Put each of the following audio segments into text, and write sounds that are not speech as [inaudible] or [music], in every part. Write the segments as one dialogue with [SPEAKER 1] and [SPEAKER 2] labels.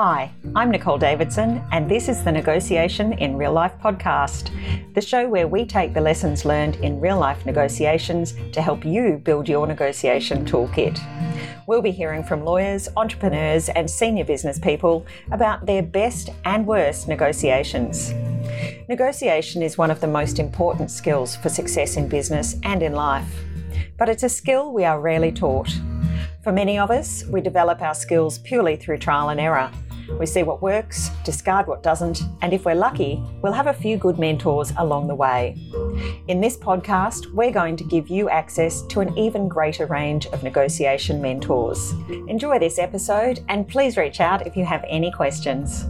[SPEAKER 1] Hi, I'm Nicole Davidson, and this is the Negotiation in Real Life podcast, the show where we take the lessons learned in real life negotiations to help you build your negotiation toolkit. We'll be hearing from lawyers, entrepreneurs, and senior business people about their best and worst negotiations. Negotiation is one of the most important skills for success in business and in life, but it's a skill we are rarely taught. For many of us, we develop our skills purely through trial and error. We see what works, discard what doesn't, and if we're lucky, we'll have a few good mentors along the way. In this podcast, we're going to give you access to an even greater range of negotiation mentors. Enjoy this episode and please reach out if you have any questions.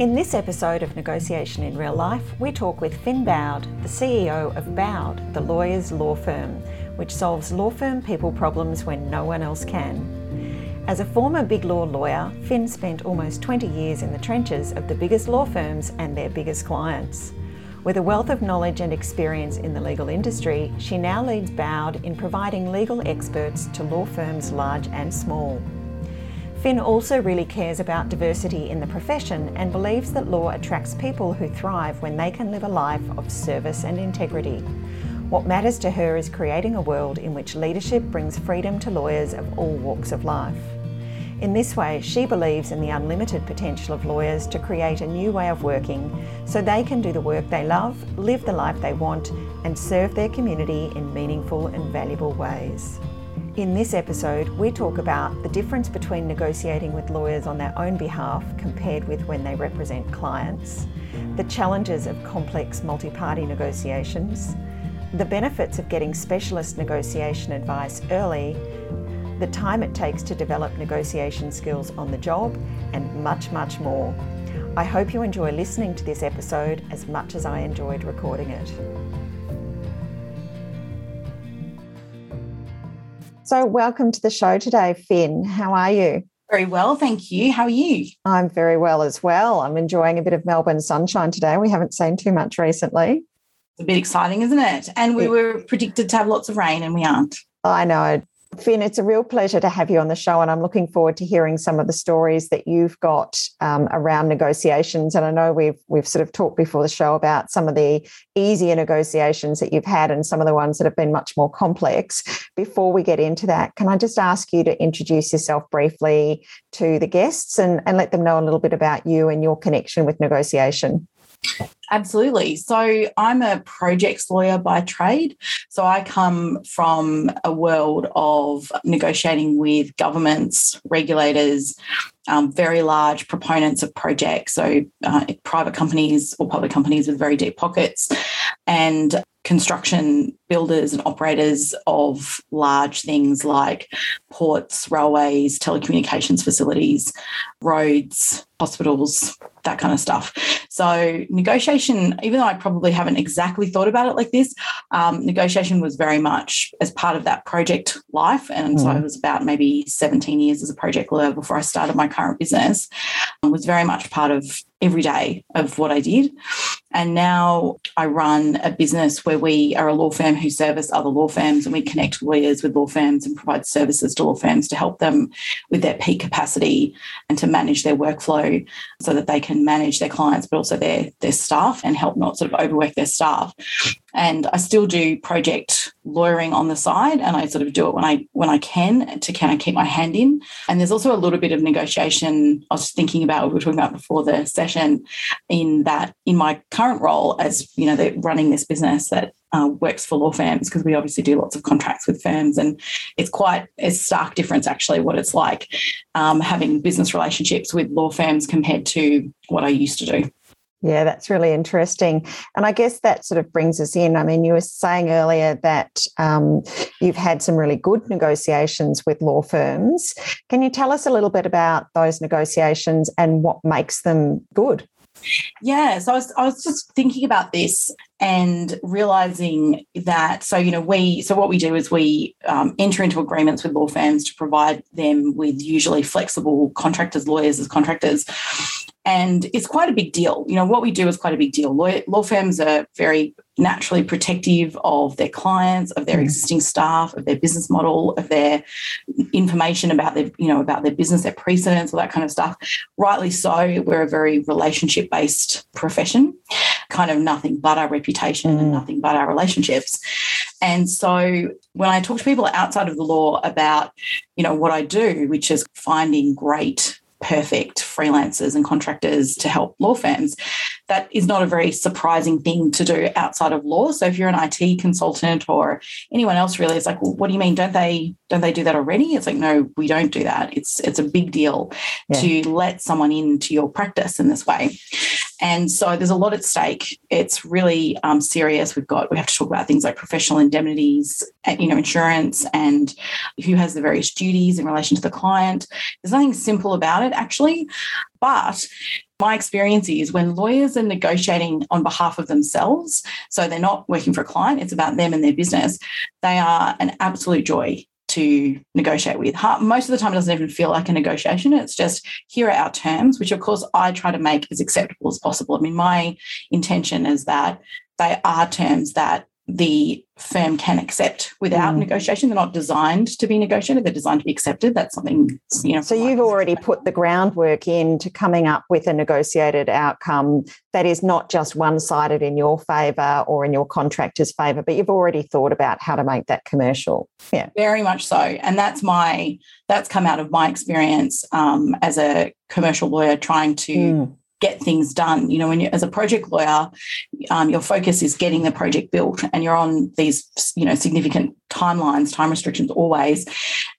[SPEAKER 1] In this episode of Negotiation in Real Life, we talk with Finn Bowd, the CEO of Bowd, the lawyer's law firm, which solves law firm people problems when no one else can. As a former big law lawyer, Finn spent almost 20 years in the trenches of the biggest law firms and their biggest clients. With a wealth of knowledge and experience in the legal industry, she now leads Bowd in providing legal experts to law firms large and small. Finn also really cares about diversity in the profession and believes that law attracts people who thrive when they can live a life of service and integrity. What matters to her is creating a world in which leadership brings freedom to lawyers of all walks of life. In this way, she believes in the unlimited potential of lawyers to create a new way of working so they can do the work they love, live the life they want, and serve their community in meaningful and valuable ways. In this episode, we talk about the difference between negotiating with lawyers on their own behalf compared with when they represent clients, the challenges of complex multi party negotiations, the benefits of getting specialist negotiation advice early, the time it takes to develop negotiation skills on the job, and much, much more. I hope you enjoy listening to this episode as much as I enjoyed recording it. So, welcome to the show today, Finn. How are you?
[SPEAKER 2] Very well, thank you. How are you?
[SPEAKER 1] I'm very well as well. I'm enjoying a bit of Melbourne sunshine today. We haven't seen too much recently.
[SPEAKER 2] A bit exciting, isn't it? And we were predicted to have lots of rain, and we aren't.
[SPEAKER 1] I know. Finn, it's a real pleasure to have you on the show, and I'm looking forward to hearing some of the stories that you've got um, around negotiations. And I know we've we've sort of talked before the show about some of the easier negotiations that you've had, and some of the ones that have been much more complex. Before we get into that, can I just ask you to introduce yourself briefly to the guests and, and let them know a little bit about you and your connection with negotiation?
[SPEAKER 2] Absolutely. So I'm a projects lawyer by trade. So I come from a world of negotiating with governments, regulators, um, very large proponents of projects. So uh, private companies or public companies with very deep pockets and construction builders and operators of large things like ports, railways, telecommunications facilities, roads, hospitals, that kind of stuff. So, negotiation, even though I probably haven't exactly thought about it like this, um, negotiation was very much as part of that project life. And mm. so, I was about maybe 17 years as a project lawyer before I started my current business, was very much part of every day of what I did. And now I run a business where we are a law firm who service other law firms and we connect lawyers with law firms and provide services to law firms to help them with their peak capacity and to manage their workflow so that they can manage their clients but also their their staff and help not sort of overwork their staff and I still do project lawyering on the side and I sort of do it when I when I can to kind of keep my hand in and there's also a little bit of negotiation I was thinking about we were talking about before the session in that in my current role as you know the, running this business that uh, works for law firms because we obviously do lots of contracts with firms and it's quite a stark difference actually what it's like um, having business relationships with law firms compared to what I used to do.
[SPEAKER 1] Yeah, that's really interesting. And I guess that sort of brings us in. I mean, you were saying earlier that um, you've had some really good negotiations with law firms. Can you tell us a little bit about those negotiations and what makes them good?
[SPEAKER 2] Yeah, so I was, I was just thinking about this and realizing that so you know we so what we do is we um, enter into agreements with law firms to provide them with usually flexible contractors lawyers as contractors And it's quite a big deal. You know, what we do is quite a big deal. Law, law firms are very naturally protective of their clients, of their mm. existing staff, of their business model, of their information about their, you know, about their business, their precedents, all that kind of stuff. Rightly so, we're a very relationship-based profession, kind of nothing but our reputation mm. and nothing but our relationships. And so when I talk to people outside of the law about, you know, what I do, which is finding great perfect freelancers and contractors to help law firms. That is not a very surprising thing to do outside of law. So if you're an IT consultant or anyone else really, it's like, well, what do you mean? Don't they don't they do that already? It's like, no, we don't do that. It's it's a big deal yeah. to let someone into your practice in this way. And so there's a lot at stake. It's really um, serious. We've got we have to talk about things like professional indemnities, you know, insurance, and who has the various duties in relation to the client. There's nothing simple about it actually, but my experience is when lawyers are negotiating on behalf of themselves, so they're not working for a client, it's about them and their business, they are an absolute joy to negotiate with. Most of the time, it doesn't even feel like a negotiation. It's just here are our terms, which of course I try to make as acceptable as possible. I mean, my intention is that they are terms that the firm can accept without mm. negotiation. They're not designed to be negotiated, they're designed to be accepted. That's something, you know.
[SPEAKER 1] So you've already put the groundwork into coming up with a negotiated outcome that is not just one sided in your favour or in your contractor's favour, but you've already thought about how to make that commercial. Yeah.
[SPEAKER 2] Very much so. And that's my, that's come out of my experience um, as a commercial lawyer trying to. Mm get things done. You know, when you as a project lawyer, um, your focus is getting the project built, and you're on these you know significant timelines, time restrictions always.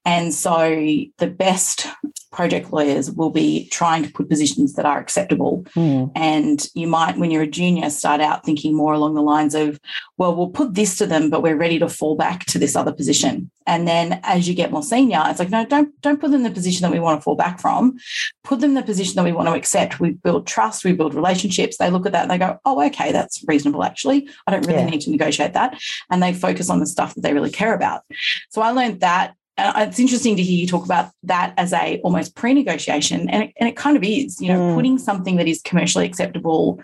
[SPEAKER 2] And so the best project lawyers will be trying to put positions that are acceptable. Mm. And you might, when you're a junior, start out thinking more along the lines of, well, we'll put this to them, but we're ready to fall back to this other position. And then as you get more senior, it's like, no, don't don't put them in the position that we want to fall back from. Put them in the position that we want to accept. We build trust, we build relationships. They look at that and they go, oh, okay, that's reasonable actually. I don't really yeah. need to negotiate that. And they focus on the stuff that they really care about. So I learned that and it's interesting to hear you talk about that as a almost pre-negotiation and it, and it kind of is you know mm. putting something that is commercially acceptable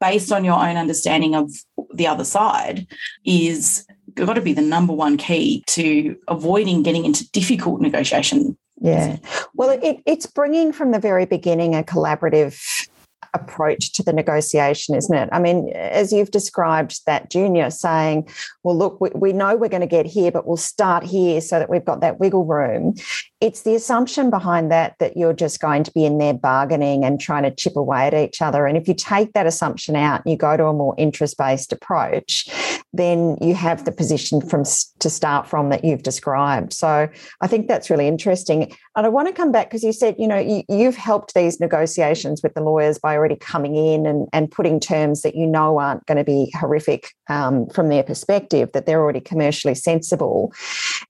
[SPEAKER 2] based on your own understanding of the other side is got to be the number one key to avoiding getting into difficult negotiation
[SPEAKER 1] yeah well it, it's bringing from the very beginning a collaborative approach to the negotiation, isn't it? I mean, as you've described that junior saying, well, look, we, we know we're going to get here, but we'll start here so that we've got that wiggle room it's the assumption behind that that you're just going to be in there bargaining and trying to chip away at each other. And if you take that assumption out and you go to a more interest based approach, then you have the position from to start from that you've described. So I think that's really interesting. And I want to come back because you said, you know, you, have helped these negotiations with the lawyers by already coming in and, and putting terms that you know aren't going to be horrific um, from their perspective, that they're already commercially sensible.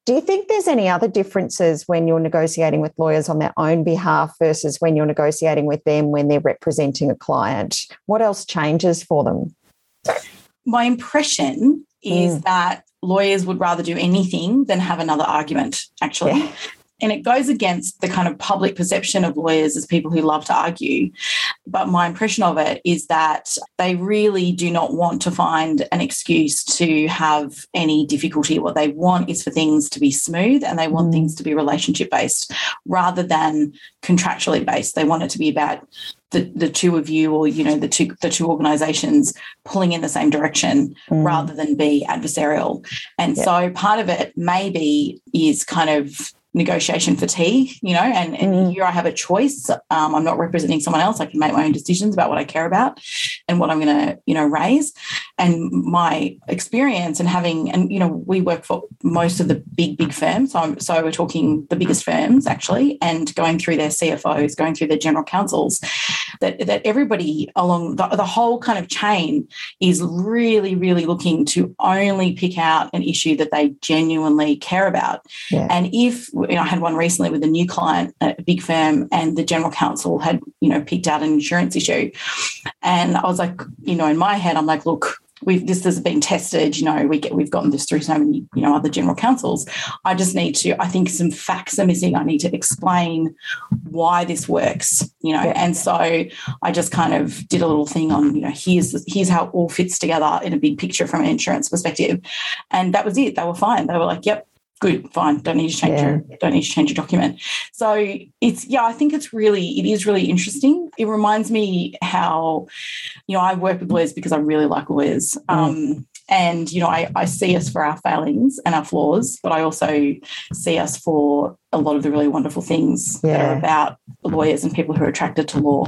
[SPEAKER 1] Do you think there's any other differences when you're negotiating with lawyers on their own behalf versus when you're negotiating with them when they're representing a client? What else changes for them?
[SPEAKER 2] My impression is mm. that lawyers would rather do anything than have another argument, actually. Yeah and it goes against the kind of public perception of lawyers as people who love to argue. But my impression of it is that they really do not want to find an excuse to have any difficulty. What they want is for things to be smooth and they want mm. things to be relationship based rather than contractually based. They want it to be about the, the two of you or you know the two the two organizations pulling in the same direction mm. rather than be adversarial and yeah. so part of it maybe is kind of negotiation fatigue, you know, and, and mm. here I have a choice. Um, I'm not representing someone else. I can make my own decisions about what I care about and what I'm going to, you know, raise. And my experience and having, and, you know, we work for most of the big, big firms. So, so we're talking the biggest firms actually, and going through their CFOs, going through their general counsels, that, that everybody along the, the whole kind of chain is really, really looking to only pick out an issue that they genuinely care about. Yeah. And if you know, I had one recently with a new client, a big firm, and the general counsel had, you know, picked out an insurance issue. And I was like, you know, in my head, I'm like, look, we've this has been tested. You know, we get we've gotten this through so many you know other general counsels. I just need to. I think some facts are missing. I need to explain why this works. You know, and so I just kind of did a little thing on you know here's here's how it all fits together in a big picture from an insurance perspective, and that was it. They were fine. They were like, yep, good, fine. Don't need to change yeah. your don't need to change your document. So it's yeah, I think it's really it is really interesting. It reminds me how, you know, I work with lawyers because I really like lawyers. Mm. Um, and you know, I, I see us for our failings and our flaws, but I also see us for a lot of the really wonderful things yeah. that are about lawyers and people who are attracted to law.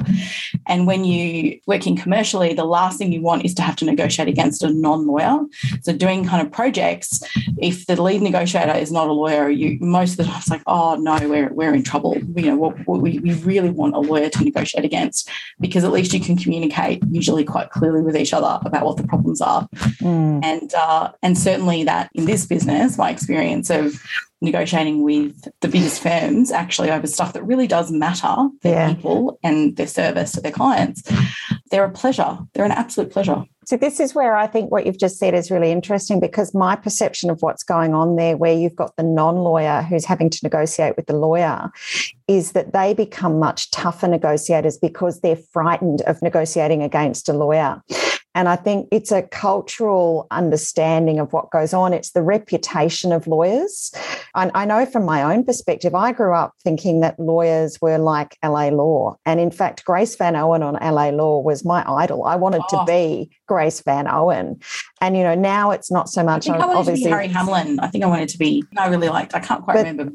[SPEAKER 2] And when you working commercially, the last thing you want is to have to negotiate against a non-lawyer. So doing kind of projects, if the lead negotiator is not a lawyer, you most of the time it's like, oh no, we're we're in trouble. You know, what, what we, we really want a lawyer to negotiate against because at least you can communicate usually quite clearly with each other about what the problems are. Mm. And uh, and certainly that in this business, my experience of negotiating with the biggest firms actually over stuff that really does matter for yeah. people and their service to their clients, they're a pleasure. They're an absolute pleasure.
[SPEAKER 1] So, this is where I think what you've just said is really interesting because my perception of what's going on there, where you've got the non lawyer who's having to negotiate with the lawyer, is that they become much tougher negotiators because they're frightened of negotiating against a lawyer. And I think it's a cultural understanding of what goes on. It's the reputation of lawyers. And I know from my own perspective, I grew up thinking that lawyers were like LA Law. And in fact, Grace Van Owen on LA Law was my idol. I wanted oh. to be Grace Van Owen. And, you know, now it's not so much.
[SPEAKER 2] I, think I wanted obviously, to be Harry Hamlin. I think I wanted to be, I really liked, I can't quite but, remember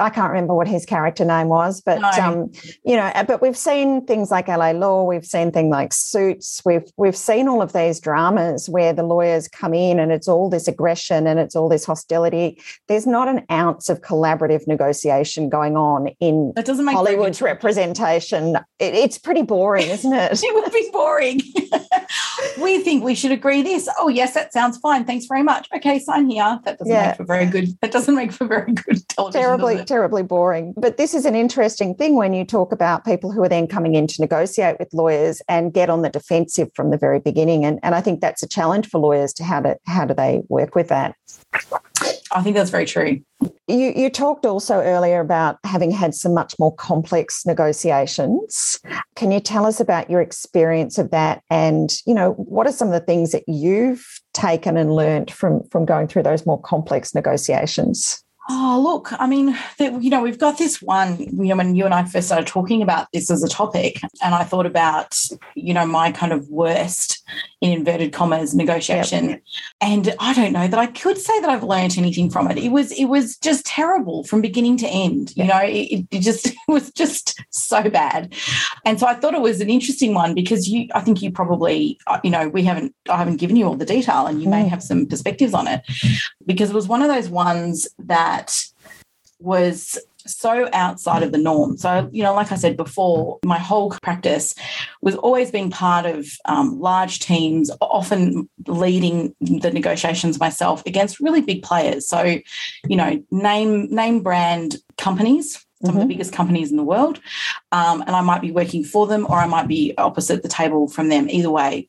[SPEAKER 1] I can't remember what his character name was, but no. um, you know, uh, but we've seen things like LA Law, we've seen things like Suits, we've we've seen all of these dramas where the lawyers come in and it's all this aggression and it's all this hostility. There's not an ounce of collaborative negotiation going on in that doesn't make Hollywood's representation. It, it's pretty boring, isn't it? [laughs]
[SPEAKER 2] it would be boring. [laughs] we think we should agree this. Oh yes, that sounds fine. Thanks very much. Okay, sign here. That doesn't yeah. make for very good. That doesn't make for very good television.
[SPEAKER 1] Terribly terribly boring. But this is an interesting thing when you talk about people who are then coming in to negotiate with lawyers and get on the defensive from the very beginning. And, and I think that's a challenge for lawyers to how to how do they work with that.
[SPEAKER 2] I think that's very true.
[SPEAKER 1] You, you talked also earlier about having had some much more complex negotiations. Can you tell us about your experience of that? And, you know, what are some of the things that you've taken and learned from, from going through those more complex negotiations?
[SPEAKER 2] Oh, look, I mean, you know, we've got this one, you know, when you and I first started talking about this as a topic, and I thought about, you know, my kind of worst in inverted commas negotiation. Yep. And I don't know that I could say that I've learned anything from it. It was, it was just terrible from beginning to end. You know, it, it just [laughs] it was just so bad. And so I thought it was an interesting one because you, I think you probably, uh, you know, we haven't, I haven't given you all the detail and you mm. may have some perspectives on it because it was one of those ones that that was so outside of the norm. So, you know, like I said before, my whole practice was always being part of um, large teams, often leading the negotiations myself against really big players. So, you know, name name brand companies some mm-hmm. of the mm-hmm. biggest companies in the world. Um, and I might be working for them or I might be opposite the table from them, either way.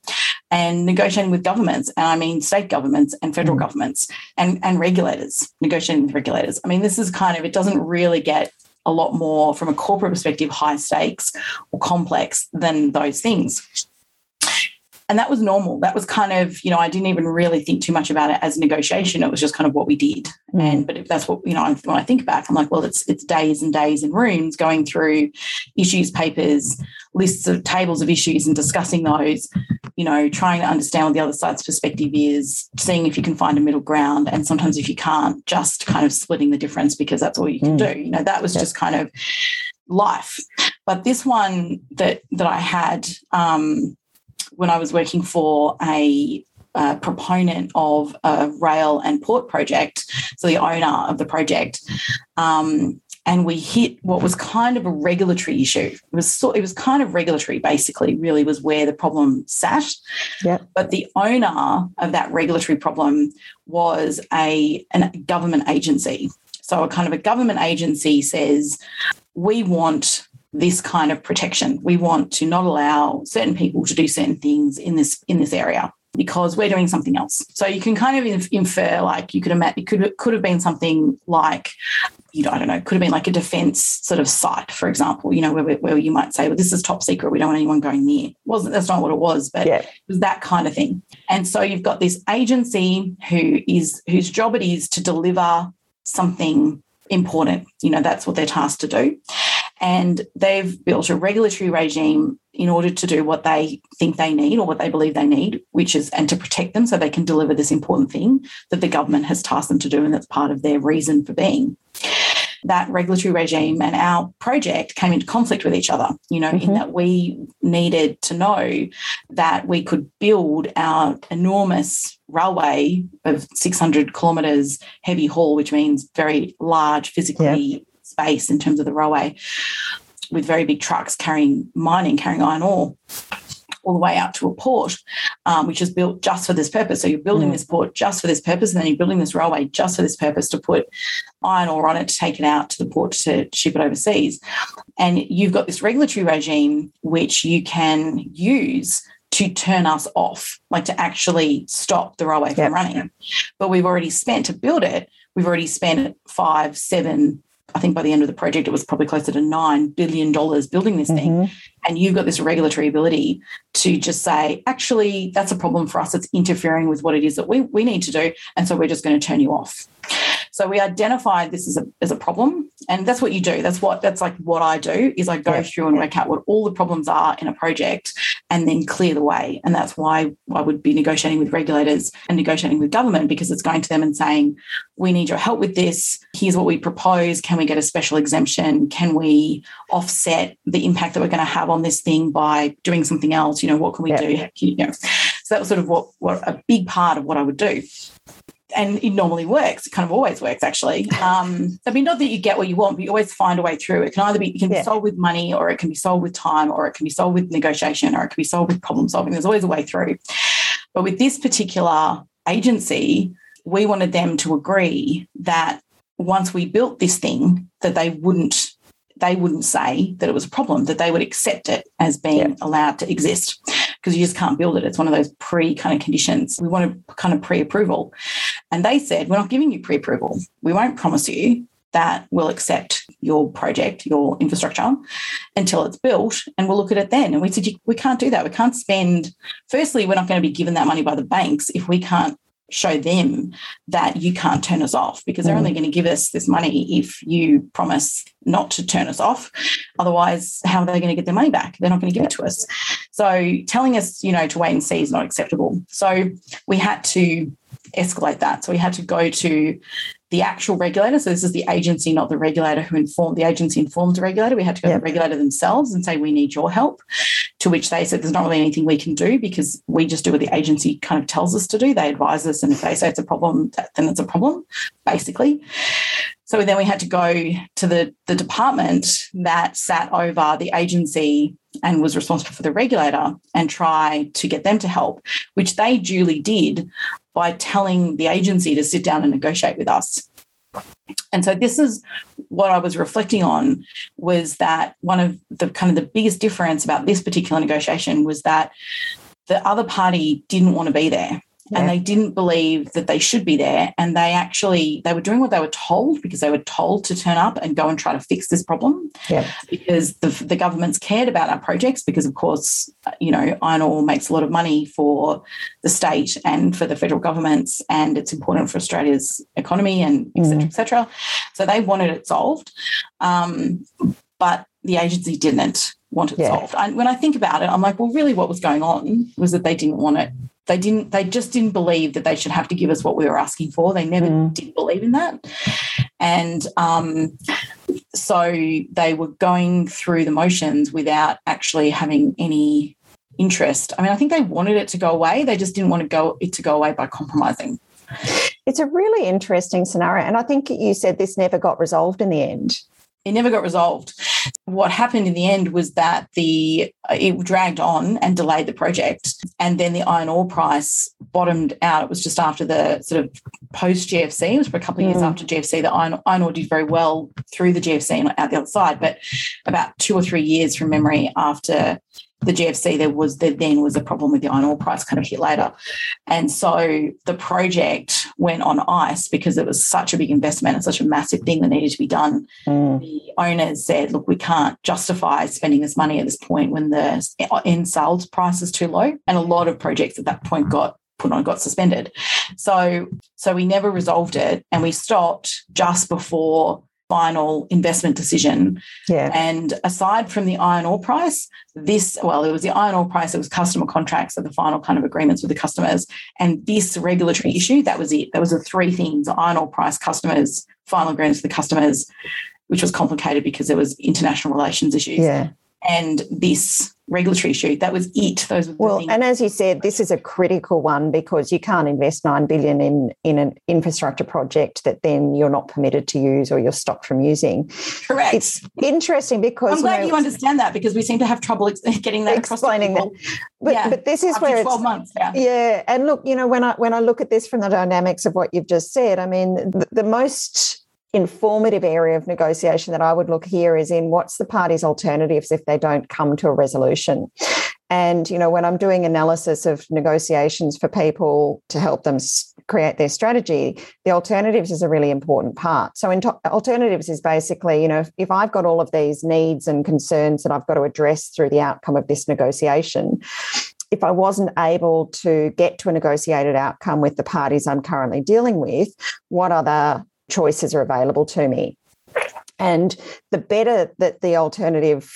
[SPEAKER 2] And negotiating with governments, and I mean state governments and federal mm-hmm. governments and, and regulators, negotiating with regulators. I mean, this is kind of, it doesn't really get a lot more from a corporate perspective, high stakes or complex than those things and that was normal that was kind of you know i didn't even really think too much about it as negotiation it was just kind of what we did mm. and but if that's what you know when i think back i'm like well it's it's days and days in rooms going through issues papers lists of tables of issues and discussing those you know trying to understand what the other side's perspective is seeing if you can find a middle ground and sometimes if you can't just kind of splitting the difference because that's all you can mm. do you know that was just kind of life but this one that that i had um when I was working for a uh, proponent of a rail and port project, so the owner of the project. Um, and we hit what was kind of a regulatory issue. It was so, it was kind of regulatory, basically, really was where the problem sat.
[SPEAKER 1] Yep.
[SPEAKER 2] But the owner of that regulatory problem was a, a government agency. So a kind of a government agency says, we want this kind of protection. We want to not allow certain people to do certain things in this in this area. because we're doing something else. So you can kind of infer, like you could imagine, it could could have been something like, you know, I don't know, could have been like a defense sort of site, for example, you know, where, where you might say, well, this is top secret, we don't want anyone going near. wasn't That's not what it was, but yeah. it was that kind of thing. And so you've got this agency who is whose job it is to deliver something important. You know, that's what they're tasked to do. And they've built a regulatory regime in order to do what they think they need or what they believe they need, which is, and to protect them so they can deliver this important thing that the government has tasked them to do. And that's part of their reason for being. That regulatory regime and our project came into conflict with each other, you know, mm-hmm. in that we needed to know that we could build our enormous railway of 600 kilometres heavy haul, which means very large physically space in terms of the railway with very big trucks carrying mining, carrying iron ore all the way out to a port, um, which is built just for this purpose. So you're building mm. this port just for this purpose, and then you're building this railway just for this purpose to put iron ore on it to take it out to the port to ship it overseas. And you've got this regulatory regime which you can use to turn us off, like to actually stop the railway yep. from running. But we've already spent to build it, we've already spent five, seven, I think by the end of the project, it was probably closer to $9 billion building this mm-hmm. thing. And you've got this regulatory ability to just say, actually, that's a problem for us. It's interfering with what it is that we, we need to do. And so we're just going to turn you off. So we identified this as a, as a problem. And that's what you do. That's what that's like what I do is I go yeah. through and work out what all the problems are in a project and then clear the way. And that's why I would be negotiating with regulators and negotiating with government because it's going to them and saying, we need your help with this. Here's what we propose. Can we get a special exemption? Can we offset the impact that we're going to have on this thing by doing something else? You know, what can we yeah. do? You know, so that was sort of what, what a big part of what I would do and it normally works. It kind of always works, actually. [laughs] Um, I mean, not that you get what you want, but you always find a way through. It can either be it can yeah. be solved with money, or it can be solved with time, or it can be solved with negotiation, or it can be solved with problem solving. There's always a way through. But with this particular agency, we wanted them to agree that once we built this thing, that they wouldn't they wouldn't say that it was a problem, that they would accept it as being yeah. allowed to exist because you just can't build it. It's one of those pre kind of conditions. We want a kind of pre approval. And they said, We're not giving you pre approval. We won't promise you that we'll accept your project, your infrastructure until it's built, and we'll look at it then. And we said, We can't do that. We can't spend, firstly, we're not going to be given that money by the banks if we can't show them that you can't turn us off because they're mm. only going to give us this money if you promise not to turn us off. Otherwise, how are they going to get their money back? They're not going to give it to us. So telling us, you know, to wait and see is not acceptable. So we had to escalate that. So we had to go to the actual regulator. So this is the agency, not the regulator who informed the agency informed the regulator. We had to go to the regulator themselves and say, we need your help. To which they said, there's not really anything we can do because we just do what the agency kind of tells us to do. They advise us. And if they say it's a problem, then it's a problem, basically. So then we had to go to the, the department that sat over the agency and was responsible for the regulator and try to get them to help, which they duly did by telling the agency to sit down and negotiate with us. And so this is what I was reflecting on was that one of the kind of the biggest difference about this particular negotiation was that the other party didn't want to be there yeah. and they didn't believe that they should be there and they actually they were doing what they were told because they were told to turn up and go and try to fix this problem
[SPEAKER 1] yeah.
[SPEAKER 2] because the, the governments cared about our projects because of course you know iron ore makes a lot of money for the state and for the federal governments and it's important for australia's economy and etc mm. etc so they wanted it solved um, but the agency didn't want it yeah. solved. And when I think about it, I'm like, well, really, what was going on was that they didn't want it they didn't they just didn't believe that they should have to give us what we were asking for. They never mm. did believe in that. And um, so they were going through the motions without actually having any interest. I mean i think they wanted it to go away. They just didn't want to go it to go away by compromising.
[SPEAKER 1] It's a really interesting scenario. And i think you said this never got resolved in the end
[SPEAKER 2] it never got resolved what happened in the end was that the it dragged on and delayed the project and then the iron ore price bottomed out it was just after the sort of post gfc it was for a couple of years mm. after gfc the iron, iron ore did very well through the gfc and out the other side but about two or three years from memory after the GFC, there was there then was a problem with the iron ore price kind of hit later. And so the project went on ice because it was such a big investment and such a massive thing that needed to be done. Mm. The owners said, look, we can't justify spending this money at this point when the end sales price is too low. And a lot of projects at that point got put on got suspended. So so we never resolved it and we stopped just before final investment decision.
[SPEAKER 1] Yeah.
[SPEAKER 2] And aside from the iron ore price, this, well, it was the iron ore price, it was customer contracts, so the final kind of agreements with the customers. And this regulatory issue, that was it. That was the three things iron ore price, customers, final agreements with the customers, which was complicated because there was international relations issues.
[SPEAKER 1] Yeah.
[SPEAKER 2] And this regulatory issue. That was it. Those were
[SPEAKER 1] well, and as you said, this is a critical one because you can't invest nine billion in in an infrastructure project that then you're not permitted to use or you're stopped from using.
[SPEAKER 2] Correct.
[SPEAKER 1] It's interesting because
[SPEAKER 2] I'm glad you, know, you understand that because we seem to have trouble [laughs] getting that
[SPEAKER 1] explaining that. But, yeah, but this is where
[SPEAKER 2] twelve months. Yeah.
[SPEAKER 1] yeah, and look, you know, when I when I look at this from the dynamics of what you've just said, I mean, the, the most informative area of negotiation that I would look here is in what's the party's alternatives if they don't come to a resolution. And, you know, when I'm doing analysis of negotiations for people to help them create their strategy, the alternatives is a really important part. So, in to- alternatives is basically, you know, if, if I've got all of these needs and concerns that I've got to address through the outcome of this negotiation, if I wasn't able to get to a negotiated outcome with the parties I'm currently dealing with, what other choices are available to me. And the better that the alternative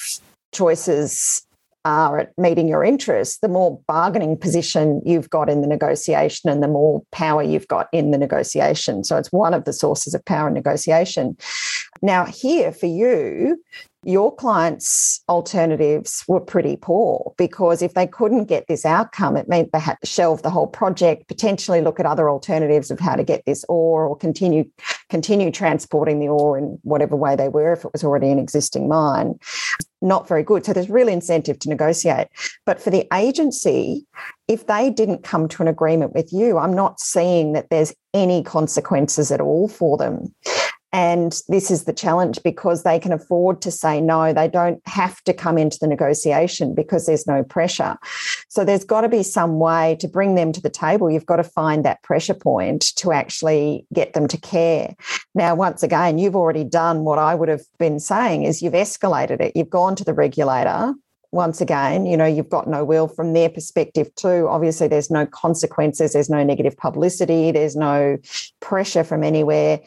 [SPEAKER 1] choices are at meeting your interests, the more bargaining position you've got in the negotiation and the more power you've got in the negotiation. So it's one of the sources of power in negotiation. Now, here for you, your clients' alternatives were pretty poor because if they couldn't get this outcome, it meant they had to shelve the whole project, potentially look at other alternatives of how to get this ore or continue continue transporting the ore in whatever way they were if it was already an existing mine. Not very good. So there's real incentive to negotiate. But for the agency, if they didn't come to an agreement with you, I'm not seeing that there's any consequences at all for them. And this is the challenge because they can afford to say no. They don't have to come into the negotiation because there's no pressure. So there's got to be some way to bring them to the table. You've got to find that pressure point to actually get them to care. Now, once again, you've already done what I would have been saying is you've escalated it. You've gone to the regulator once again, you know, you've got no will from their perspective too. Obviously, there's no consequences, there's no negative publicity, there's no pressure from anywhere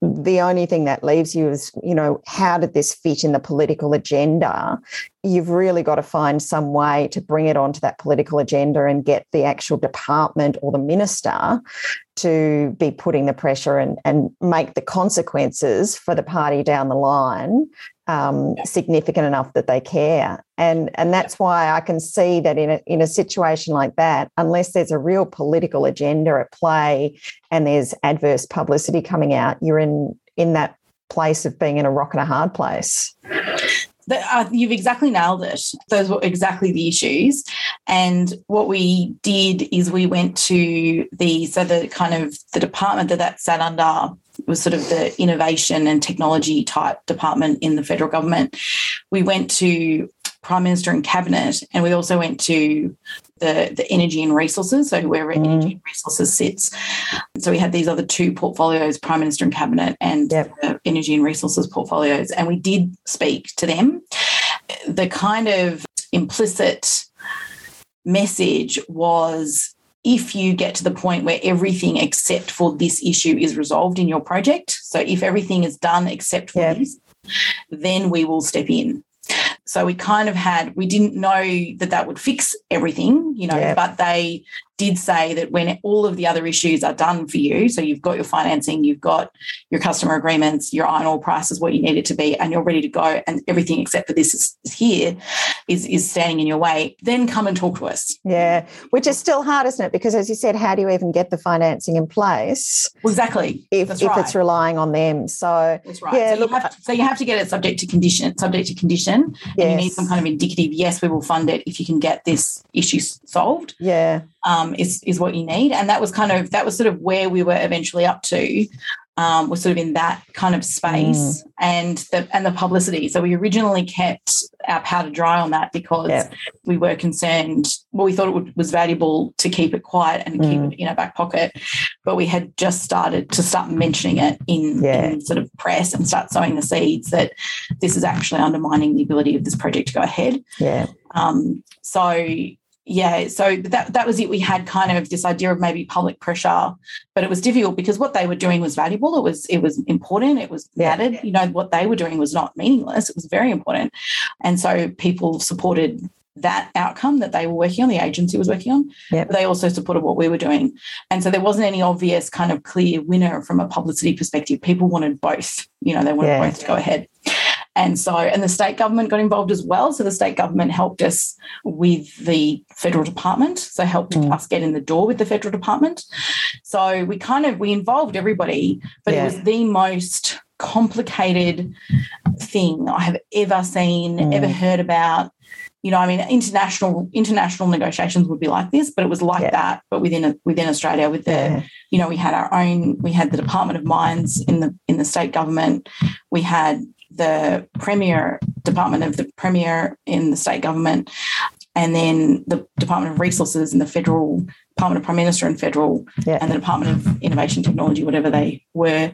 [SPEAKER 1] the only thing that leaves you is, you know, how did this fit in the political agenda? You've really got to find some way to bring it onto that political agenda and get the actual department or the minister to be putting the pressure and, and make the consequences for the party down the line um, significant enough that they care. And, and that's why I can see that in a, in a situation like that, unless there's a real political agenda at play and there's adverse publicity coming out, you're in, in that place of being in a rock and a hard place.
[SPEAKER 2] Uh, you've exactly nailed it. Those were exactly the issues. And what we did is we went to the so the kind of the department that that sat under was sort of the innovation and technology type department in the federal government. We went to prime minister and cabinet, and we also went to the, the energy and resources, so wherever mm. energy and resources sits. So we had these other two portfolios, prime minister and cabinet, and yep. energy and resources portfolios, and we did speak to them. The kind of implicit message was if you get to the point where everything except for this issue is resolved in your project, so if everything is done except for this, then we will step in. So we kind of had, we didn't know that that would fix everything, you know, but they did say that when all of the other issues are done for you, so you've got your financing, you've got your customer agreements, your iron ore price is what you need it to be, and you're ready to go, and everything except for this is, is here is, is standing in your way, then come and talk to us.
[SPEAKER 1] Yeah, which is still hard, isn't it? Because as you said, how do you even get the financing in place?
[SPEAKER 2] Well, exactly.
[SPEAKER 1] If, if right. it's relying on them. So
[SPEAKER 2] that's right. Yeah, so, look, you have to, so you have to get it subject to condition, subject to condition. Yes. And you need some kind of indicative, yes, we will fund it if you can get this issue solved.
[SPEAKER 1] Yeah
[SPEAKER 2] um, is is what you need. And that was kind of that was sort of where we were eventually up to. Um, was sort of in that kind of space mm. and the and the publicity. So we originally kept our powder dry on that because yeah. we were concerned. Well, we thought it would, was valuable to keep it quiet and mm. keep it in our back pocket, but we had just started to start mentioning it in, yeah. in sort of press and start sowing the seeds that this is actually undermining the ability of this project to go ahead.
[SPEAKER 1] Yeah.
[SPEAKER 2] Um, so yeah, so that that was it. We had kind of this idea of maybe public pressure, but it was difficult because what they were doing was valuable. It was it was important. It was mattered. Yeah. You know, what they were doing was not meaningless. It was very important, and so people supported that outcome that they were working on, the agency was working on.
[SPEAKER 1] Yep.
[SPEAKER 2] they also supported what we were doing. And so there wasn't any obvious kind of clear winner from a publicity perspective. People wanted both, you know, they wanted yeah. both to go ahead. And so, and the state government got involved as well. So the state government helped us with the federal department. So helped mm. us get in the door with the federal department. So we kind of we involved everybody, but yeah. it was the most complicated thing I have ever seen, mm. ever heard about. You know, I mean, international international negotiations would be like this, but it was like yeah. that, but within within Australia, with the, yeah. you know, we had our own, we had the Department of Mines in the in the state government, we had the premier department of the premier in the state government and then the department of resources and the federal department of prime minister and federal yeah. and the department of innovation technology whatever they were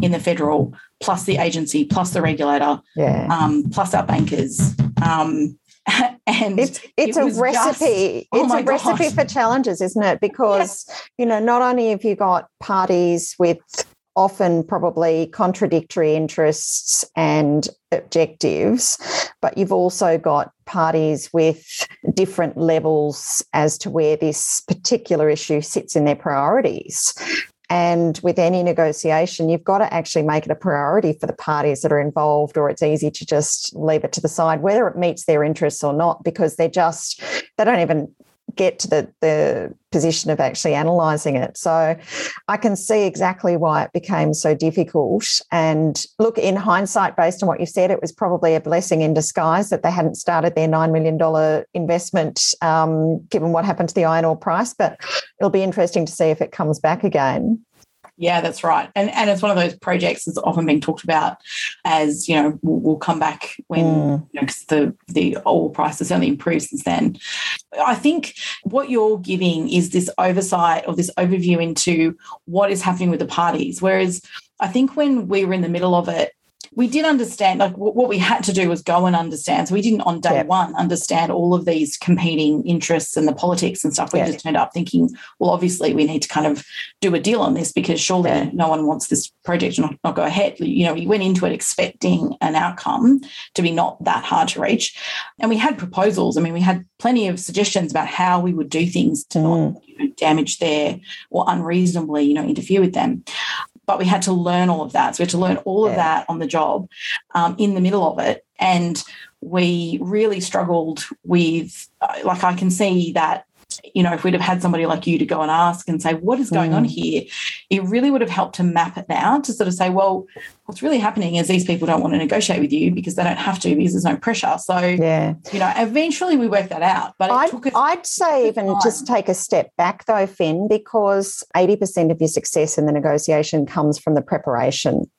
[SPEAKER 2] in the federal plus the agency plus the regulator
[SPEAKER 1] yeah.
[SPEAKER 2] um, plus our bankers um, [laughs] and
[SPEAKER 1] it's it's it a recipe just, oh it's a gosh. recipe for challenges isn't it because yes. you know not only have you got parties with often probably contradictory interests and objectives, but you've also got parties with different levels as to where this particular issue sits in their priorities. And with any negotiation, you've got to actually make it a priority for the parties that are involved, or it's easy to just leave it to the side, whether it meets their interests or not, because they're just, they don't even get to the, the position of actually analysing it. So I can see exactly why it became so difficult. And look, in hindsight, based on what you said, it was probably a blessing in disguise that they hadn't started their $9 million investment, um, given what happened to the iron ore price. But it'll be interesting to see if it comes back again.
[SPEAKER 2] Yeah, that's right. And and it's one of those projects that's often being talked about as, you know, we'll, we'll come back when mm. you know, the, the oil price has only improved since then. I think what you're giving is this oversight or this overview into what is happening with the parties. Whereas I think when we were in the middle of it, we did understand like what we had to do was go and understand so we didn't on day yep. one understand all of these competing interests and the politics and stuff we yep. just turned up thinking well obviously we need to kind of do a deal on this because surely yeah. no one wants this project to not, not go ahead you know we went into it expecting an outcome to be not that hard to reach and we had proposals i mean we had plenty of suggestions about how we would do things to mm. not you know, damage their or unreasonably you know interfere with them but we had to learn all of that. So we had to learn all yeah. of that on the job um, in the middle of it. And we really struggled with, uh, like, I can see that you know, if we'd have had somebody like you to go and ask and say, what is going mm. on here, it really would have helped to map it out to sort of say, well, what's really happening is these people don't want to negotiate with you because they don't have to because there's no pressure. So,
[SPEAKER 1] yeah,
[SPEAKER 2] you know, eventually we worked that out. But
[SPEAKER 1] I'd, I'd say even time. just take a step back though, Finn, because 80% of your success in the negotiation comes from the preparation.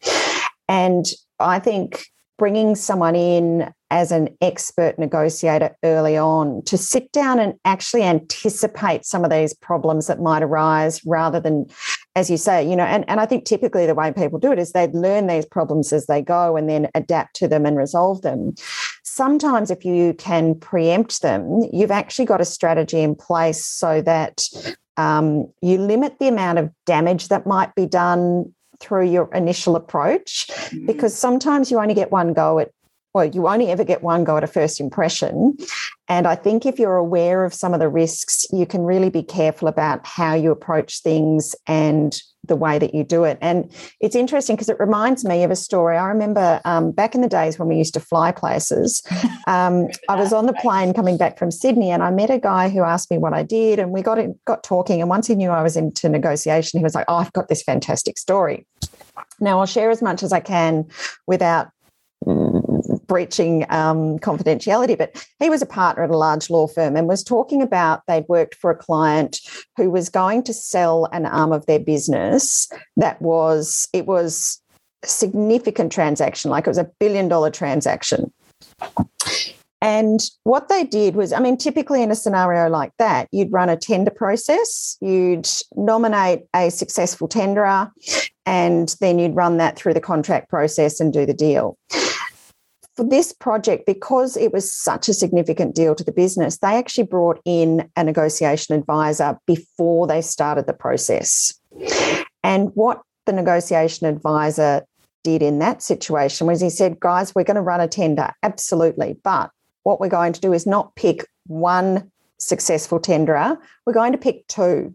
[SPEAKER 1] And I think bringing someone in as an expert negotiator early on to sit down and actually anticipate some of these problems that might arise rather than as you say you know and, and i think typically the way people do it is they learn these problems as they go and then adapt to them and resolve them. Sometimes if you can preempt them you've actually got a strategy in place so that um, you limit the amount of damage that might be done through your initial approach mm-hmm. because sometimes you only get one go at well, you only ever get one go at a first impression. And I think if you're aware of some of the risks, you can really be careful about how you approach things and the way that you do it. And it's interesting because it reminds me of a story. I remember um, back in the days when we used to fly places, [laughs] um, I was on the plane coming back from Sydney and I met a guy who asked me what I did and we got, in, got talking. And once he knew I was into negotiation, he was like, Oh, I've got this fantastic story. Now, I'll share as much as I can without breaching um, confidentiality, but he was a partner at a large law firm and was talking about they'd worked for a client who was going to sell an arm of their business that was, it was a significant transaction, like it was a billion dollar transaction. And what they did was, I mean, typically in a scenario like that, you'd run a tender process, you'd nominate a successful tenderer, and then you'd run that through the contract process and do the deal for this project, because it was such a significant deal to the business, they actually brought in a negotiation advisor before they started the process. And what the negotiation advisor did in that situation was he said, guys, we're going to run a tender, absolutely. But what we're going to do is not pick one successful tenderer, we're going to pick two.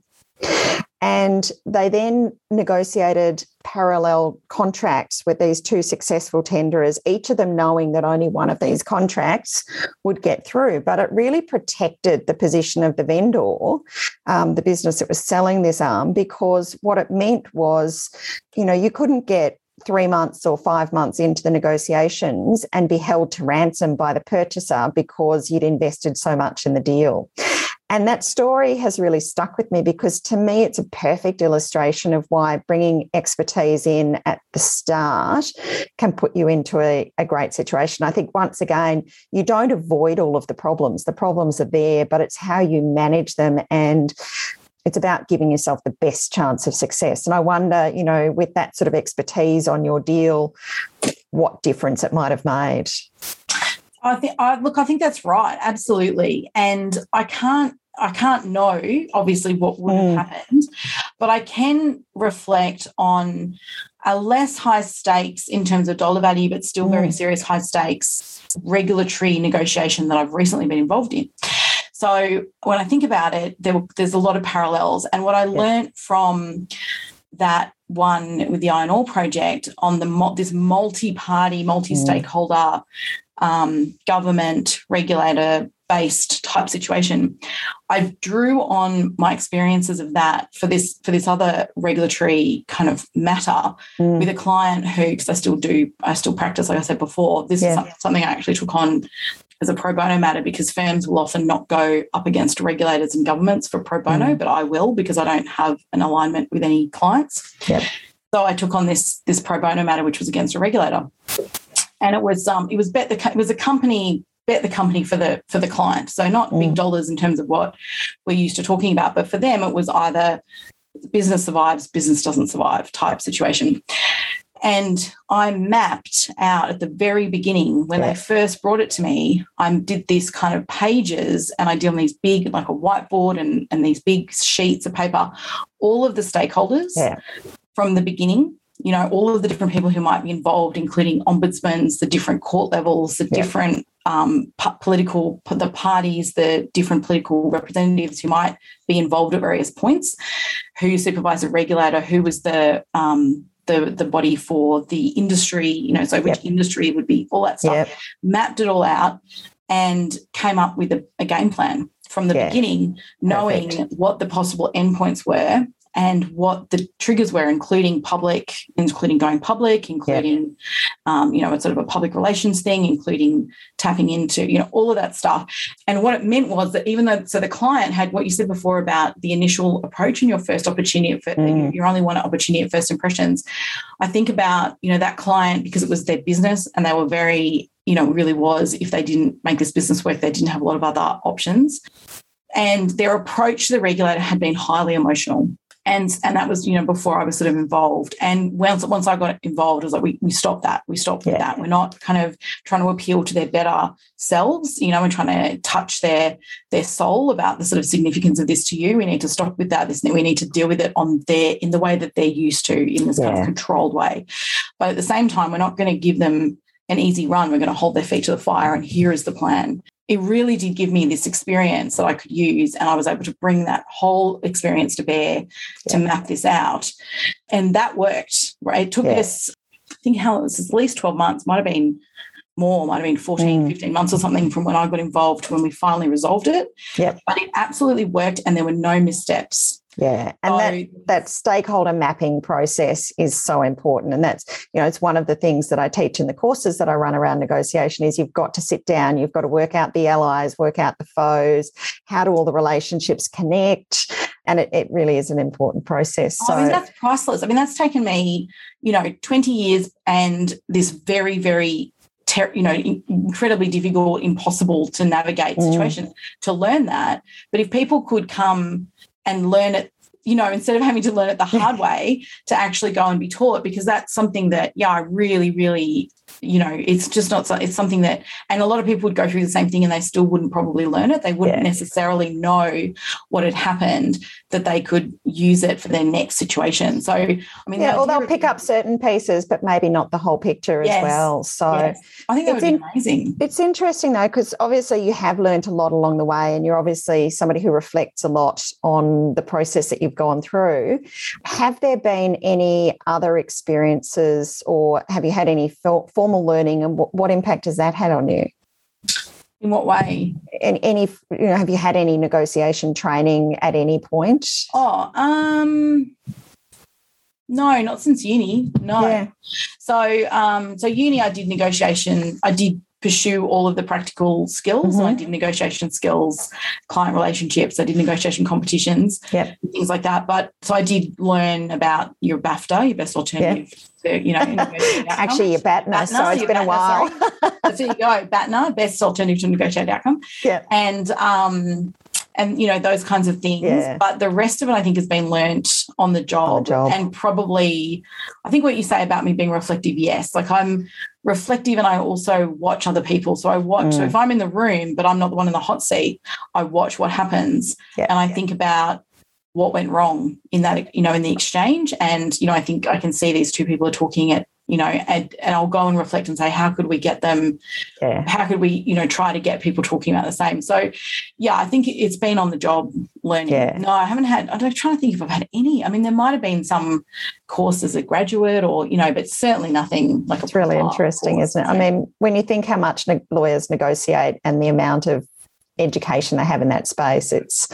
[SPEAKER 1] And they then negotiated parallel contracts with these two successful tenderers, each of them knowing that only one of these contracts would get through. But it really protected the position of the vendor, um, the business that was selling this arm, because what it meant was, you know, you couldn't get three months or five months into the negotiations and be held to ransom by the purchaser because you'd invested so much in the deal. And that story has really stuck with me because to me, it's a perfect illustration of why bringing expertise in at the start can put you into a, a, great situation. I think once again, you don't avoid all of the problems. The problems are there, but it's how you manage them and it's about giving yourself the best chance of success. And I wonder, you know, with that sort of expertise on your deal, what difference it might have made.
[SPEAKER 2] I think I look, I think that's right, absolutely. And I can't I can't know, obviously, what would have mm. happened, but I can reflect on a less high stakes in terms of dollar value, but still mm. very serious high stakes regulatory negotiation that I've recently been involved in. So when I think about it, there, there's a lot of parallels. And what I yeah. learned from that one with the iron ore project on the this multi-party, multi-stakeholder mm. Um, government regulator based type situation i drew on my experiences of that for this for this other regulatory kind of matter mm. with a client who because i still do i still practice like i said before this yeah. is something i actually took on as a pro bono matter because firms will often not go up against regulators and governments for pro bono mm. but i will because i don't have an alignment with any clients yeah. so i took on this this pro bono matter which was against a regulator and it was um it was bet the it was a company bet the company for the for the client. So not mm. big dollars in terms of what we're used to talking about, but for them it was either business survives, business doesn't survive type situation. And I mapped out at the very beginning when yeah. they first brought it to me. I did this kind of pages and I did on these big, like a whiteboard and, and these big sheets of paper, all of the stakeholders yeah. from the beginning you know all of the different people who might be involved including ombudsmans the different court levels the yeah. different um, political the parties, the different political representatives who might be involved at various points, who supervise a regulator, who was the um, the the body for the industry, you know, so which yep. industry would be all that stuff. Yep. Mapped it all out and came up with a, a game plan from the yeah. beginning, knowing Perfect. what the possible endpoints were and what the triggers were, including public, including going public, including, yeah. um, you know, it's sort of a public relations thing, including tapping into, you know, all of that stuff. And what it meant was that even though, so the client had what you said before about the initial approach and your first opportunity, for, mm. your only one opportunity at first impressions. I think about, you know, that client because it was their business and they were very, you know, really was if they didn't make this business work, they didn't have a lot of other options and their approach to the regulator had been highly emotional and and that was you know before I was sort of involved. And once once I got involved, I was like, we we stop that. We stop with that. We're not kind of trying to appeal to their better selves, you know, and trying to touch their their soul about the sort of significance of this to you. We need to stop with that. This we need to deal with it on their in the way that they're used to in this yeah. kind of controlled way. But at the same time, we're not going to give them an easy run. We're going to hold their feet to the fire, and here is the plan. It really did give me this experience that I could use, and I was able to bring that whole experience to bear yeah. to map this out. And that worked, right? It took yeah. us, I think, how it was at least 12 months, might have been more, might have been 14, mm. 15 months or something from when I got involved to when we finally resolved it.
[SPEAKER 1] Yep.
[SPEAKER 2] But it absolutely worked and there were no missteps.
[SPEAKER 1] Yeah. And that, that stakeholder mapping process is so important. And that's, you know, it's one of the things that I teach in the courses that I run around negotiation is you've got to sit down, you've got to work out the allies, work out the foes, how do all the relationships connect? And it, it really is an important process.
[SPEAKER 2] So I mean, that's priceless. I mean, that's taken me, you know, 20 years and this very, very ter- you know incredibly difficult impossible to navigate mm. situations to learn that but if people could come and learn it you know instead of having to learn it the hard [laughs] way to actually go and be taught because that's something that yeah i really really you know it's just not it's something that and a lot of people would go through the same thing and they still wouldn't probably learn it they wouldn't yeah. necessarily know what had happened that they could use it for their next situation so i mean
[SPEAKER 1] yeah or they'll pick up certain pieces but maybe not the whole picture
[SPEAKER 2] yes.
[SPEAKER 1] as well so yes.
[SPEAKER 2] i think that would be amazing
[SPEAKER 1] it's interesting though because obviously you have learned a lot along the way and you're obviously somebody who reflects a lot on the process that you've gone through have there been any other experiences or have you had any formal learning and what, what impact has that had on you?
[SPEAKER 2] In what way?
[SPEAKER 1] And any, you know, have you had any negotiation training at any point?
[SPEAKER 2] Oh, um, no, not since uni. No. Yeah. So, um, so uni, I did negotiation. I did pursue all of the practical skills. Mm-hmm. I did negotiation skills, client relationships. I did negotiation competitions,
[SPEAKER 1] yep.
[SPEAKER 2] things like that. But so I did learn about your BAFTA, your best alternative. Yep. To, you know, [laughs]
[SPEAKER 1] actually, your BATNA, BATNA so it's been BATNA, a while. [laughs]
[SPEAKER 2] so there you go, BATNA, best alternative to negotiate outcome.
[SPEAKER 1] Yeah,
[SPEAKER 2] and um, and you know those kinds of things yeah. but the rest of it i think has been learnt on the, job,
[SPEAKER 1] on the job
[SPEAKER 2] and probably i think what you say about me being reflective yes like i'm reflective and i also watch other people so i watch mm. so if i'm in the room but i'm not the one in the hot seat i watch what happens yeah. and i think about what went wrong in that you know in the exchange and you know i think i can see these two people are talking at you know, and, and I'll go and reflect and say, how could we get them?
[SPEAKER 1] Yeah.
[SPEAKER 2] How could we, you know, try to get people talking about the same? So, yeah, I think it's been on the job learning.
[SPEAKER 1] Yeah.
[SPEAKER 2] No, I haven't had, I'm trying to think if I've had any. I mean, there might have been some courses at graduate or, you know, but certainly nothing like
[SPEAKER 1] It's really interesting, course. isn't it? I mean, when you think how much lawyers negotiate and the amount of education they have in that space, it's.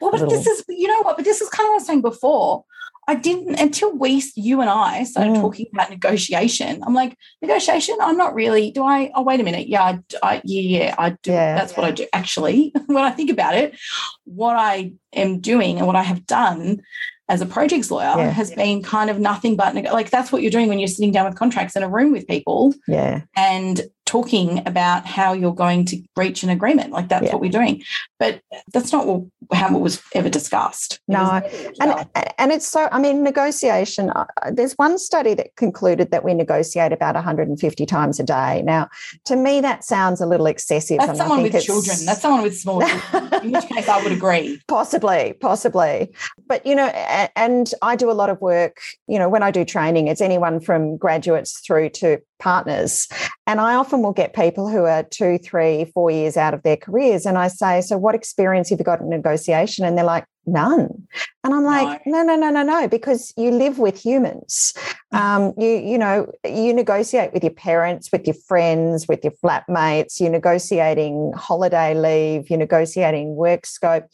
[SPEAKER 2] Well, but little... this is, you know what, but this is kind of what I was saying before. I didn't until we, you and I, started mm. talking about negotiation. I'm like, negotiation. I'm not really. Do I? Oh, wait a minute. Yeah, I, I yeah, yeah, I do. Yeah. That's what I do. Actually, [laughs] when I think about it, what I am doing and what I have done as a projects lawyer yeah. has been kind of nothing but like that's what you're doing when you're sitting down with contracts in a room with people.
[SPEAKER 1] Yeah.
[SPEAKER 2] And talking about how you're going to reach an agreement. Like that's yeah. what we're doing. But that's not what, how it was ever discussed.
[SPEAKER 1] No. And, and it's so, I mean, negotiation, uh, there's one study that concluded that we negotiate about 150 times a day. Now, to me, that sounds a little excessive.
[SPEAKER 2] That's someone with children. That's someone with small children, in which case I would agree. [laughs]
[SPEAKER 1] Possibly, possibly. But, you know, and I do a lot of work, you know, when I do training, it's anyone from graduates through to partners. And I often will get people who are two, three, four years out of their careers. And I say, So, what experience have you got in negotiation? And they're like, None. And I'm like, no, no, no, no, no, because you live with humans. Mm. Um, you, you know, you negotiate with your parents, with your friends, with your flatmates, you're negotiating holiday leave, you're negotiating work scope.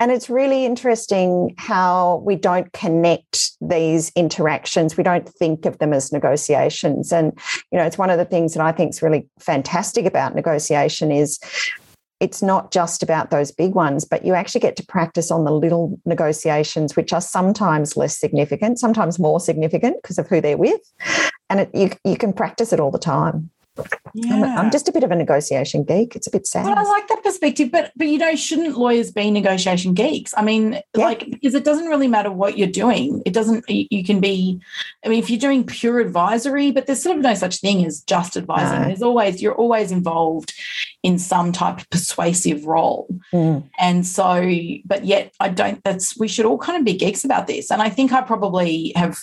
[SPEAKER 1] And it's really interesting how we don't connect these interactions. We don't think of them as negotiations. And, you know, it's one of the things that I think is really fantastic about negotiation is it's not just about those big ones, but you actually get to practice on the little negotiations, which are sometimes less significant, sometimes more significant because of who they're with. And it, you, you can practice it all the time. Yeah. I'm, I'm, just a bit of a negotiation geek. It's a bit sad.
[SPEAKER 2] Well, I like that perspective, but but you know, shouldn't lawyers be negotiation geeks? I mean, yeah. like because it doesn't really matter what you're doing. It doesn't. You can be. I mean, if you're doing pure advisory, but there's sort of no such thing as just advising. No. There's always you're always involved in some type of persuasive role,
[SPEAKER 1] mm.
[SPEAKER 2] and so, but yet I don't. That's we should all kind of be geeks about this, and I think I probably have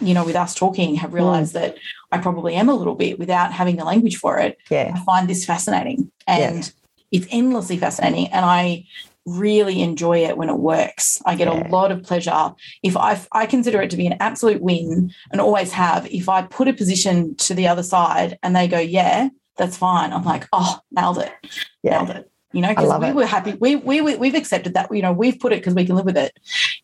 [SPEAKER 2] you know, with us talking, have realized mm. that I probably am a little bit without having the language for it.
[SPEAKER 1] Yeah.
[SPEAKER 2] I find this fascinating and yeah. it's endlessly fascinating. And I really enjoy it when it works. I get yeah. a lot of pleasure. If I, I consider it to be an absolute win and always have, if I put a position to the other side and they go, yeah, that's fine. I'm like, oh, nailed it. Yeah. Nailed it. You know, because we it. were happy. We, we, we, we've accepted that, you know, we've put it because we can live with it.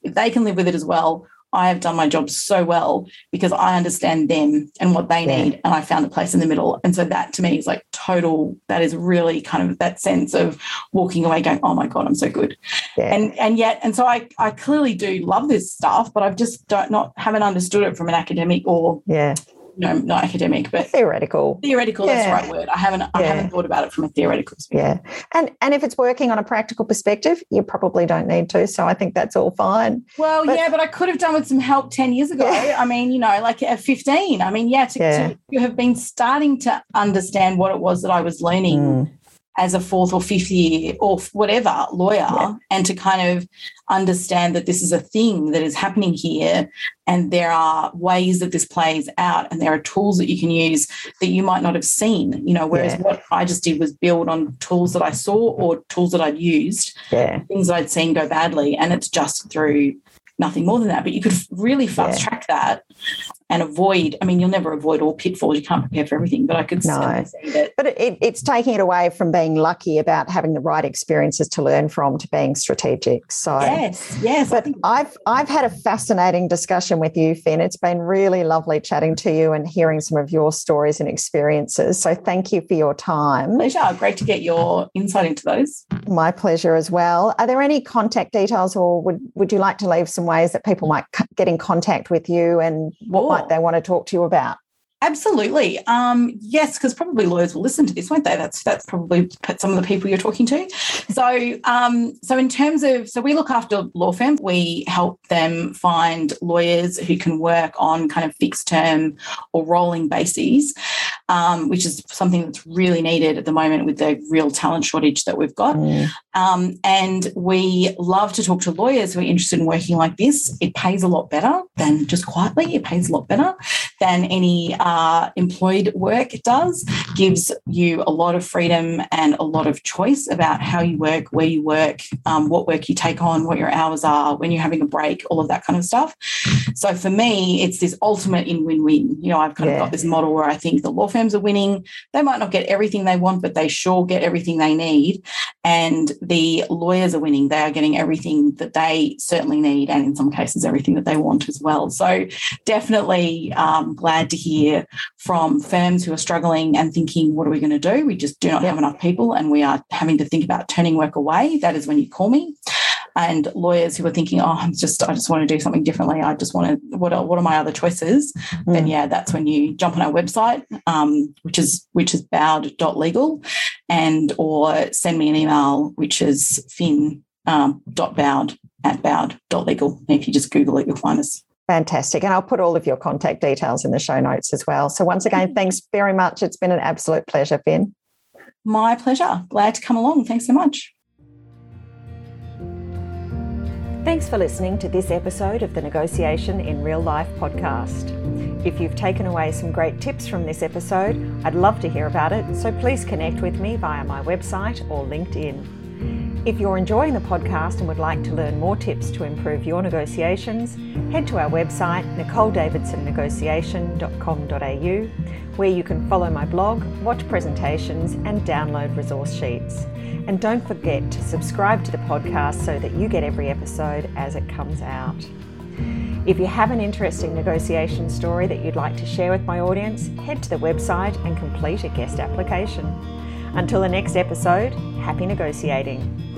[SPEAKER 2] If they can live with it as well, I have done my job so well because I understand them and what they yeah. need. And I found a place in the middle. And so that to me is like total, that is really kind of that sense of walking away going, oh my God, I'm so good. Yeah. And and yet, and so I I clearly do love this stuff, but I've just don't not haven't understood it from an academic or
[SPEAKER 1] yeah
[SPEAKER 2] no, not academic, but
[SPEAKER 1] theoretical.
[SPEAKER 2] Theoretical, yeah. that's the right word. I haven't I haven't thought about it from a theoretical
[SPEAKER 1] perspective. Yeah. And and if it's working on a practical perspective, you probably don't need to. So I think that's all fine.
[SPEAKER 2] Well, but, yeah, but I could have done with some help 10 years ago. Yeah. I mean, you know, like at 15. I mean, yeah, to, yeah. to have been starting to understand what it was that I was learning. Mm as a fourth or fifth year or whatever lawyer yeah. and to kind of understand that this is a thing that is happening here and there are ways that this plays out and there are tools that you can use that you might not have seen you know whereas yeah. what i just did was build on tools that i saw or tools that i'd used
[SPEAKER 1] yeah.
[SPEAKER 2] things that i'd seen go badly and it's just through nothing more than that but you could really fast track that and avoid. I mean, you'll never avoid all pitfalls. You can't prepare for everything, but I could no. say that.
[SPEAKER 1] But it, it's taking it away from being lucky about having the right experiences to learn from to being strategic. So
[SPEAKER 2] yes, yes.
[SPEAKER 1] But I've I've had a fascinating discussion with you, Finn. It's been really lovely chatting to you and hearing some of your stories and experiences. So thank you for your time.
[SPEAKER 2] Pleasure. Oh, great to get your insight into those.
[SPEAKER 1] My pleasure as well. Are there any contact details, or would would you like to leave some ways that people might get in contact with you and what? They want to talk to you about?
[SPEAKER 2] Absolutely. Um, yes, because probably lawyers will listen to this, won't they? That's that's probably some of the people you're talking to. So, um, so in terms of, so we look after law firms. We help them find lawyers who can work on kind of fixed term or rolling bases, um, which is something that's really needed at the moment with the real talent shortage that we've got. Mm. Um, and we love to talk to lawyers who are interested in working like this. It pays a lot better than just quietly. It pays a lot better than any uh, employed work does, gives you a lot of freedom and a lot of choice about how you work, where you work, um, what work you take on, what your hours are, when you're having a break, all of that kind of stuff. So for me, it's this ultimate in win win. You know, I've kind yeah. of got this model where I think the law firms are winning. They might not get everything they want, but they sure get everything they need. And the lawyers are winning. They are getting everything that they certainly need, and in some cases, everything that they want as well. So definitely um, glad to hear hear from firms who are struggling and thinking, what are we going to do? We just do not have enough people and we are having to think about turning work away. That is when you call me. And lawyers who are thinking, oh, I'm just, I just want to do something differently. I just want to, what are, what are my other choices? Mm. Then yeah, that's when you jump on our website, um, which is which is bowed.legal, and or send me an email, which is fin um, dot bowed at bowed.legal. If you just Google it, you'll find us.
[SPEAKER 1] Fantastic. And I'll put all of your contact details in the show notes as well. So, once again, thanks very much. It's been an absolute pleasure, Finn.
[SPEAKER 2] My pleasure. Glad to come along. Thanks so much.
[SPEAKER 1] Thanks for listening to this episode of the Negotiation in Real Life podcast. If you've taken away some great tips from this episode, I'd love to hear about it, so please connect with me via my website or LinkedIn. If you're enjoying the podcast and would like to learn more tips to improve your negotiations, head to our website, nicoledavidsonnegotiation.com.au, where you can follow my blog, watch presentations, and download resource sheets. And don't forget to subscribe to the podcast so that you get every episode as it comes out. If you have an interesting negotiation story that you'd like to share with my audience, head to the website and complete a guest application. Until the next episode, happy negotiating.